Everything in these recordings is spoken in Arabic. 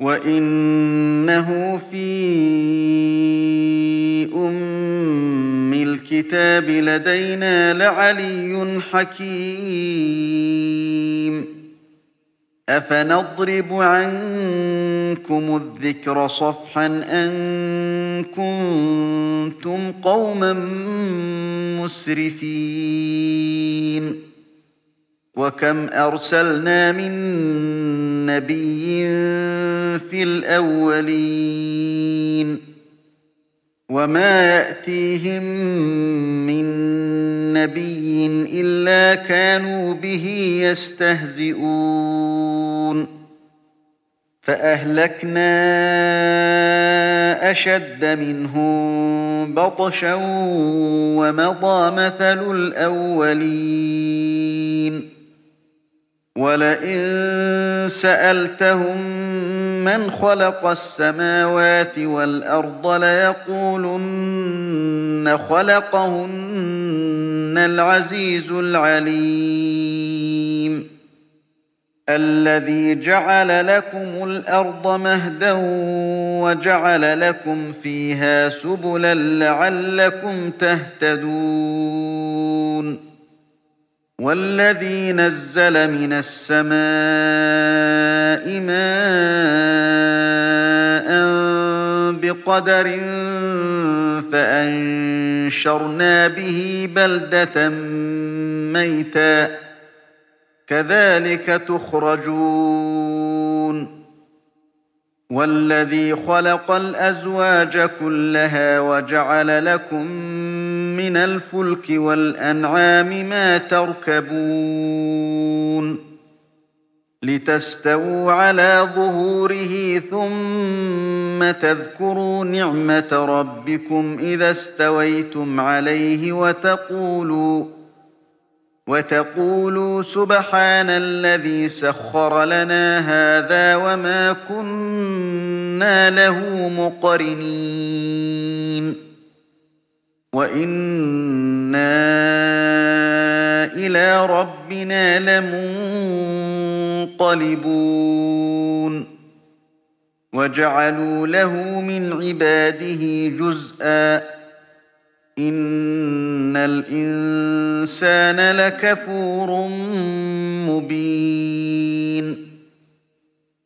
وإنه في أم الكتاب لدينا لعلي حكيم أفنضرب عنكم الذكر صفحا أن كنتم قوما مسرفين وكم أرسلنا من نبي في الأولين وما يأتيهم من نبي إلا كانوا به يستهزئون فأهلكنا أشد منهم بطشا ومضى مثل الأولين ولئن سألتهم من خلق السماوات والأرض ليقولن خلقهن العزيز العليم. الذي جعل لكم الأرض مهدا وجعل لكم فيها سبلا لعلكم تهتدون. والذي نزل من السماء ماء بقدر فأنشرنا به بلدة ميتا كذلك تخرجون. والذي خلق الأزواج كلها وجعل لكم من الفلك والأنعام ما تركبون لتستووا على ظهوره ثم تذكروا نعمة ربكم إذا استويتم عليه وتقولوا وتقولوا سبحان الذي سخر لنا هذا وما كنا له مقرنين وإنا إلى ربنا لمنقلبون وجعلوا له من عباده جزءا إن الإنسان لكفور مبين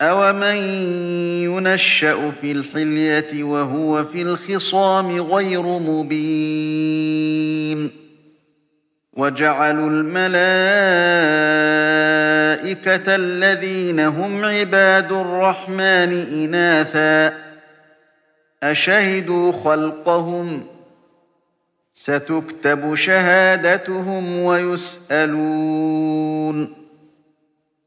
أومن ينشأ في الحلية وهو في الخصام غير مبين وجعلوا الملائكة الذين هم عباد الرحمن إناثا أشهدوا خلقهم ستكتب شهادتهم ويسألون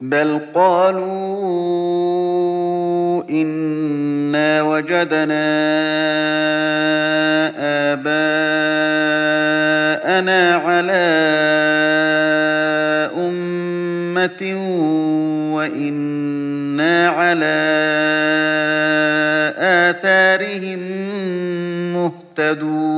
بل قالوا إنا وجدنا آباءنا على أمة وإنا على آثارهم مهتدون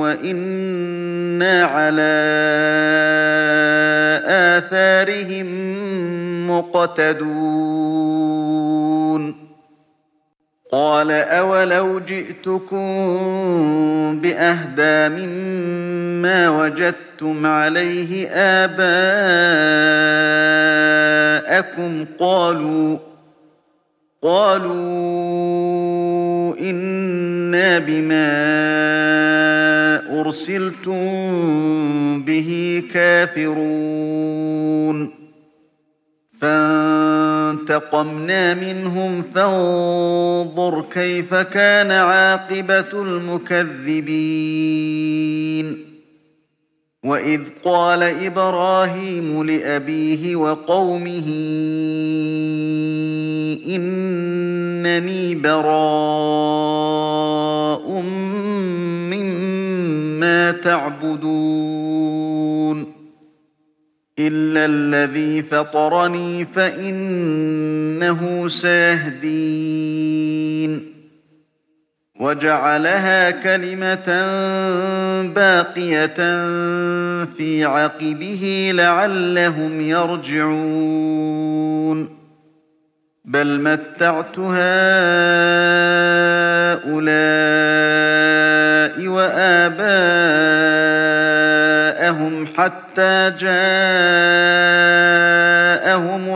وإنا على آثارهم مقتدون قال أولو جئتكم بأهدى مما وجدتم عليه آباءكم قالوا قالوا إنا بما أرسلتم به كافرون فانتقمنا منهم فانظر كيف كان عاقبة المكذبين وإذ قال إبراهيم لأبيه وقومه إنني براء مما تعبدون إلا الذي فطرني فإنه سيهدين وجعلها كلمة باقية في عقبه لعلهم يرجعون بل متعت هؤلاء وآباءهم حتى جاءهم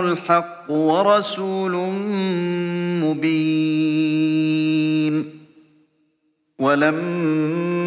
الحق ورسول مبين. ولما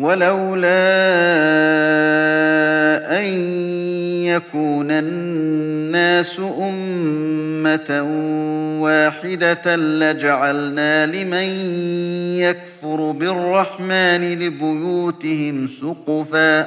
ولولا أن يكون الناس أمة واحدة لجعلنا لمن يكفر بالرحمن لبيوتهم سقفا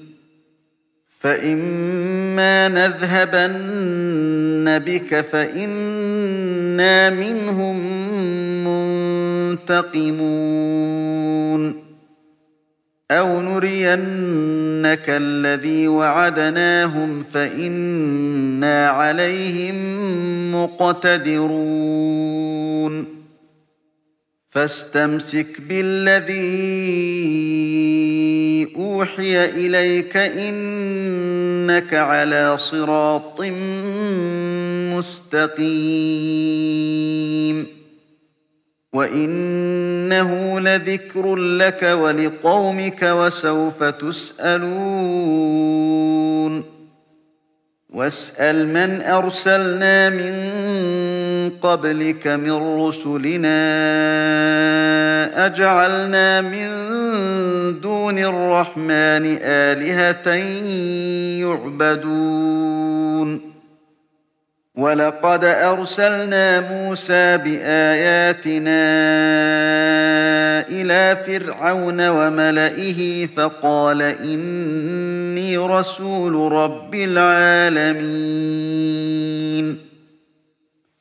فإما نذهبن بك فإنا منهم منتقمون أَوْ نُرِيَنَّكَ الَّذِي وَعَدْنَاهُمْ فَإِنَّا عَلَيْهِم مُّقْتَدِرُونَ فَاسْتَمْسِكْ بِالَّذِي أُوحِيَ إِلَيْكَ ۖ إِنَّكَ عَلَىٰ صِرَاطٍ مُّسْتَقِيمٍ. وَإِنَّهُ لَذِكْرٌ لَّكَ وَلِقَوْمِكَ وَسَوْفَ تُسْأَلُونَ. وَاسْأَلْ مَنْ أَرْسَلْنَا مِن قَبْلِكَ مِن رُّسُلِنَا أَجَعَلْنَا مِن دُونِ الرَّحْمَٰنِ آلِهَةً يُعْبَدُونَ. وَلَقَدْ أَرْسَلْنَا مُوسَىٰ بِآيَاتِنَا إِلَىٰ فِرْعَوْنَ وَمَلَئِهِ فَقَالَ إِنِّي رَسُولُ رَبِّ الْعَالَمِينَ.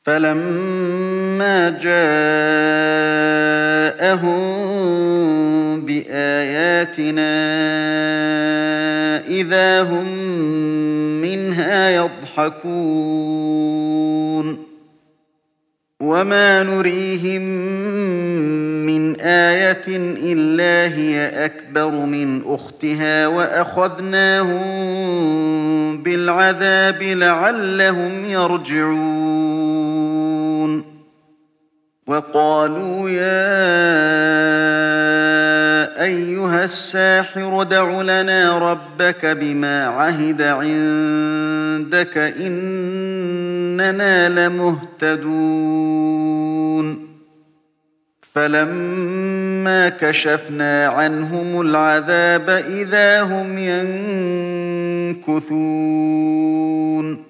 فَلَمَّا جَاءَهُم بِآيَاتِنَا إِذَا هُم مِّنْهَا يَضْحَكُونَ وَمَا نُرِيهِم مِّنْ آيَةٍ إِلَّا هِيَ أَكْبَرُ مِنْ أُخْتِهَا وَأَخَذْنَاهُم بِالْعَذَابِ لَعَلَّهُمْ يَرْجِعُونَ وَقَالُوا يَا أَيُّهَ السَّاحِرُ ادْعُ لَنَا رَبَّكَ بِمَا عَهِدَ عِندَكَ إِنَّنَا لَمُهْتَدُونَ. فَلَمَّا كَشَفْنَا عَنْهُمُ الْعَذَابَ إِذَا هُمْ يَنكُثُونَ.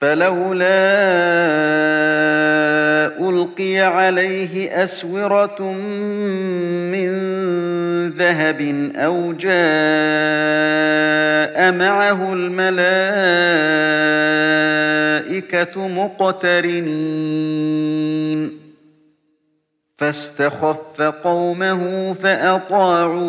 فلولا ألقي عليه أسورة من ذهب أو جاء معه الملائكة مقترنين. فاستخف قومه فأطاعوه.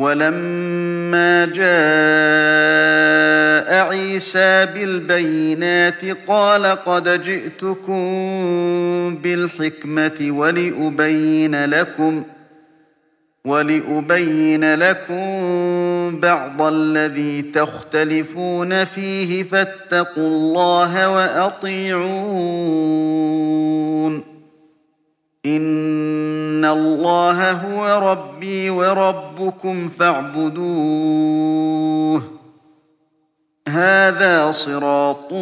ولما جاء عيسى بالبينات قال قد جئتكم بالحكمة ولأبين لكم ۖ ولأبين لكم بعض الذي تختلفون فيه فاتقوا الله وأطيعون إن الله هو ربي وربكم فاعبدوه هذا صراط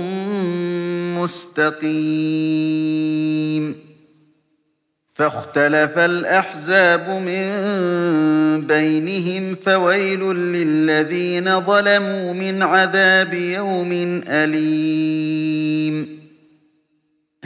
مستقيم فاختلف الأحزاب من بينهم فويل للذين ظلموا من عذاب يوم أليم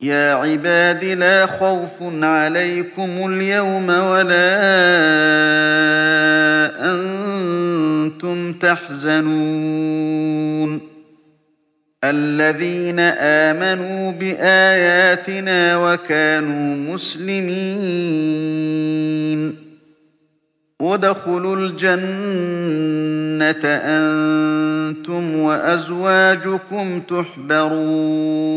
يا عباد لا خوف عليكم اليوم ولا أنتم تحزنون الذين آمنوا بآياتنا وكانوا مسلمين ادخلوا الجنة أنتم وأزواجكم تحبرون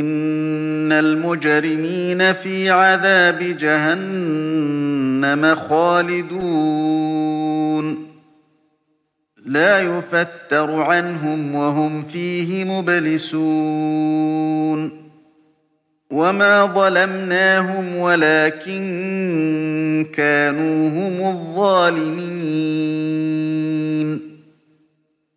إن المجرمين في عذاب جهنم خالدون. لا يفتر عنهم وهم فيه مبلسون. وما ظلمناهم ولكن كانوا هم الظالمين.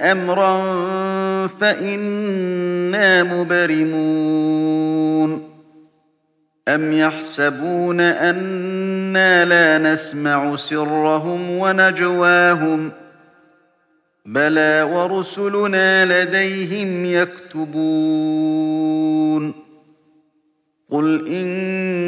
أمرا فإنا مبرمون. أم يحسبون أنا لا نسمع سرهم ونجواهم؟ بلى ورسلنا لديهم يكتبون. قل إن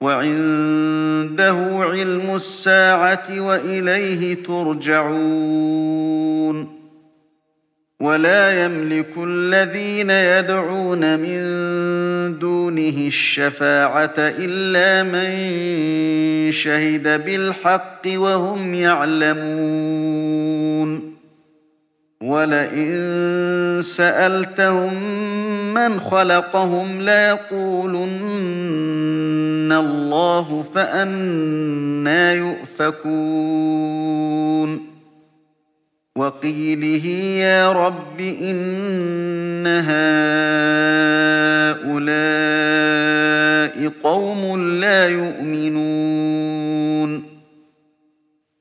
وعنده علم الساعة وإليه ترجعون ولا يملك الذين يدعون من دونه الشفاعة إلا من شهد بالحق وهم يعلمون ولئن سألتهم من خلقهم ليقولن الله فأنا يؤفكون. وقيله يا رب إن هؤلاء قوم لا يؤمنون.